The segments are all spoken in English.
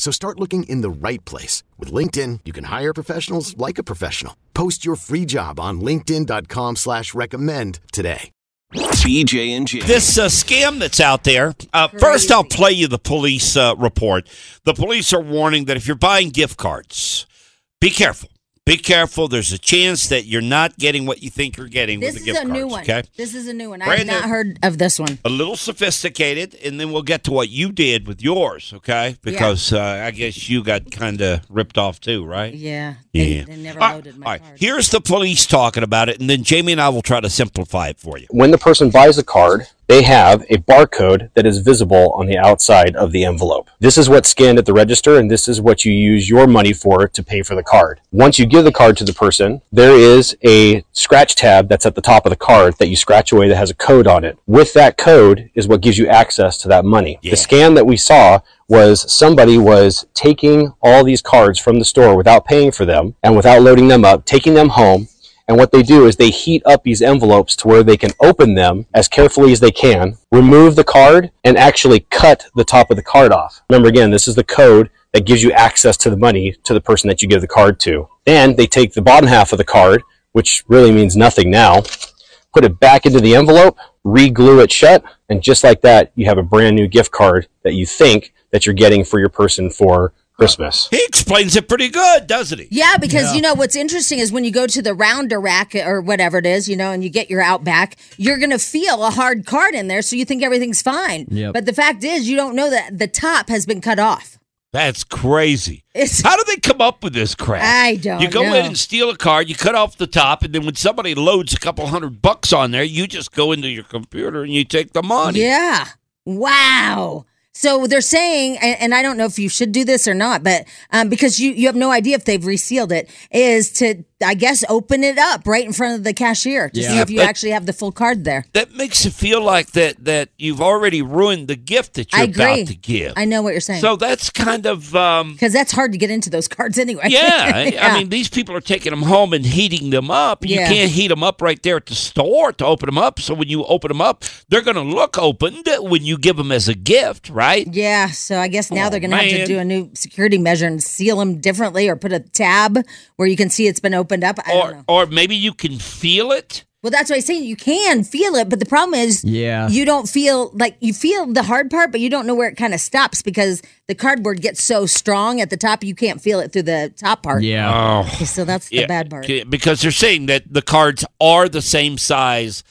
So start looking in the right place. With LinkedIn, you can hire professionals like a professional. Post your free job on linkedin.com slash recommend today. BJ and J. This uh, scam that's out there. Uh, first, I'll play you the police uh, report. The police are warning that if you're buying gift cards, be careful. Be careful. There's a chance that you're not getting what you think you're getting This with is the gift a new one. Okay. This is a new one. I have not new. heard of this one. a little sophisticated, and then we'll get to what you did with yours, okay? Because uh, I guess you got kind of ripped off too, right? Yeah. They, Yeah. they never All right, loaded my all right. card. Here's the police talking about it, and then Jamie and I will try to simplify it for you. when the person buys a card, they have a barcode that is visible on the outside of the envelope. This is what's scanned at the register, and this is what you use your money for to pay for the card. Once you give the card to the person, there is a scratch tab that's at the top of the card that you scratch away that has a code on it. With that code is what gives you access to that money. Yeah. The scam that we saw was somebody was taking all these cards from the store without paying for them and without loading them up, taking them home, and what they do is they heat up these envelopes to where they can open them as carefully as they can, remove the card, and actually cut the top of the card off. Remember again, this is the code that gives you access to the money to the person that you give the card to. And they take the bottom half of the card, which really means nothing now, put it back into the envelope, re-glue it shut, and just like that, you have a brand new gift card that you think that you're getting for your person for Christmas. He explains it pretty good, doesn't he? Yeah, because you know what's interesting is when you go to the rounder rack or whatever it is, you know, and you get your Outback, you're gonna feel a hard card in there, so you think everything's fine. Yep. But the fact is, you don't know that the top has been cut off. That's crazy. It's- How do they come up with this crap? I don't You go know. in and steal a card, you cut off the top, and then when somebody loads a couple hundred bucks on there, you just go into your computer and you take the money. Yeah. Wow. So they're saying, and, and I don't know if you should do this or not, but um, because you, you have no idea if they've resealed it, is to, I guess, open it up right in front of the cashier to see if you But- actually have the full card there. That makes it feel like that that you've already ruined the gift that you're about to give. I know what you're saying. So that's kind of um, Because that's hard to get into those cards anyway. yeah, I- Yeah. I mean, these people are taking them home and heating them up. You Yeah. can't heat them up right there at the store to open them up. So when you open them up, they're going to look opened when you give them as a gift, right? Yeah, so I guess now Oh, they're going to have to do a new security measure and seal them differently or put a tab where you can see it's been opened up. I don't Or know. or maybe you can feel it. Well, that's what I'm saying. You can feel it, but the problem is Yeah. you don't feel like you feel the hard part, but you don't know where it kind of stops because the cardboard gets so strong at the top, you can't feel it through the top part. Yeah. Oh, Okay, So that's the bad part. Because they're saying that the cards are the same size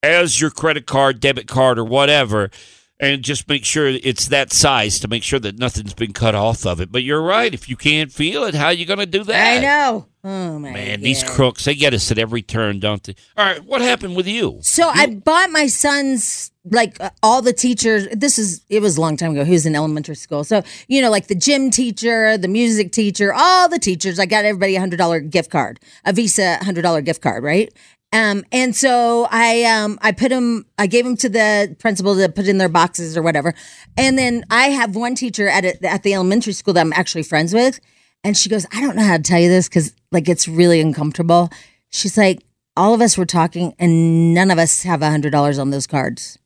as your credit card, debit card, or whatever. And just make sure it's that size to make sure that nothing's been cut off of it. But you're right. If you can't feel it, how are you going to do that? I know. Oh my Man, these crooks, they get us at every turn, don't they? All right, what happened with you? So I bought my son's like uh, all the teachers. This is it was a long time ago. He was in elementary school, so you know, like the gym teacher, the music teacher, all the teachers. I got everybody a hundred dollar gift card, a Visa hundred dollar gift card, right? Um, and so I um I put them I gave them to the principal to put in their boxes or whatever. And then I have one teacher at a, at the elementary school that I'm actually friends with, and she goes, I don't know how to tell you this because like it's really uncomfortable. She's like, all of us were talking, and none of us have a hundred dollars on those cards.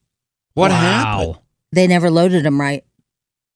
What wow. happened? They never loaded them right,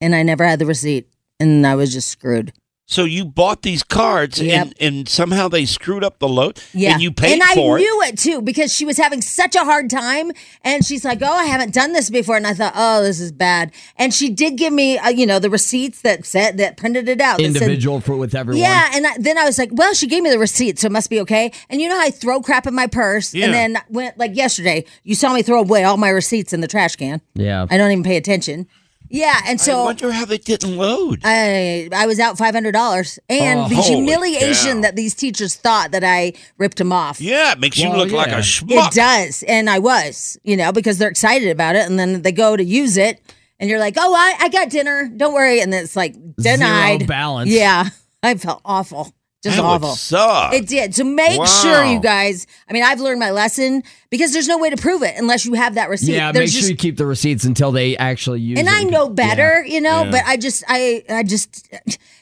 and I never had the receipt, and I was just screwed. So you bought these cards Yep. and, and somehow they screwed up the load Yeah. and you paid and I for it. And I knew it too because she was having such a hard time. And she's like, Oh, I haven't done this before. And I thought, Oh, this is bad. And she did give me, uh, you know, the receipts that said, that printed it out. that said- Individual for with everyone. yeah, and I, then I was like, "Well, she gave me the receipt, so it must be okay." And you know how I throw crap in my purse, Yeah. and then went like yesterday. You saw me throw away all my receipts in the trash can. Yeah. I don't even pay attention. Yeah, and so I wonder how they didn't load. I I was out five hundred dollars, and Oh, the humiliation cow. that these teachers thought that I ripped them off. yeah, it makes you Well, look like a schmuck. It does, and I was, you know, because they're excited about it, and then they go to use it, and you're like, "Oh, I, I got dinner. Don't worry," and then it's like denied. balance. Yeah, I felt awful, just That would awful. suck. It did. So make Wow. sure you guys. I mean, I've learned my lesson because there's no way to prove it unless you have that receipt. Yeah, There's make just, sure you keep the receipts until they actually use it. and it. I know better, you know. Yeah. But I just, I, I just,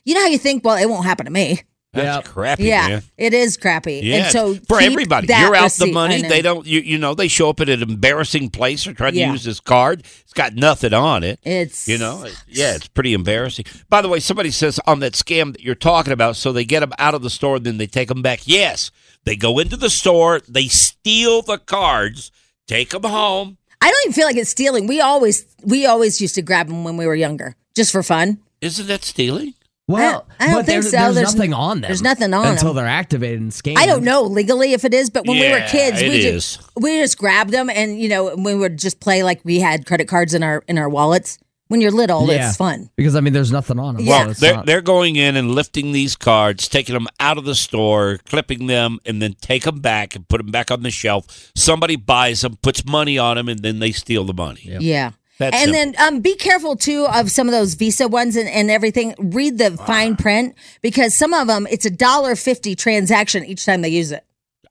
you know how you think, well, it won't happen to me. That's Yep. crappy, Yeah, man. it is crappy. Yeah, and so for everybody, that you're out receipt. the money. They don't, you, you know, they show up at an embarrassing place or try to Yeah. use this card. It's got nothing on it. It's You know, it- yeah, it's pretty embarrassing. By the way, somebody says on that scam that you're talking about, so they get them out of the store, then they take them back. Yes, they go into the store, they steal the cards, take them home. I don't even feel like it's stealing. We always, we always used to grab them when we were younger, just for fun. Isn't that stealing? Well, I don't but think there's, so. There's, There's- nothing on them. there's nothing on until them. they're activated and scanned. I don't know legally if it is, but when we were kids, it we is. just we just grabbed them, and you know, we would just play like we had credit cards in our in our wallets. When you're little, Yeah. it's fun. because I mean, there's nothing on them. Yeah. so They're, not- they're going in and lifting these cards, taking them out of the store, clipping them, and then take them back and put them back on the shelf. Somebody buys them, puts money on them, and then they steal the money. Yeah. That's and simple. then um, be careful too of some of those Visa ones and, and everything. Read the fine print because some of them it's a dollar fifty transaction each time they use it.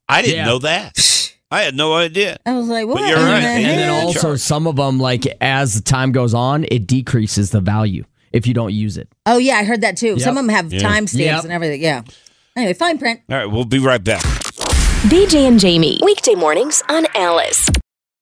I didn't Yeah. know that. I had no idea. I was like, what? you're in right. the And and then also Sure. some of them, like as the time goes on, it decreases the value if you don't use it. oh yeah, I heard that too. Some of them have Yeah. timestamps Yep. and everything. Yeah. Anyway, fine print. All right, we'll be right back. BJ and Jamie. Weekday mornings on Alice.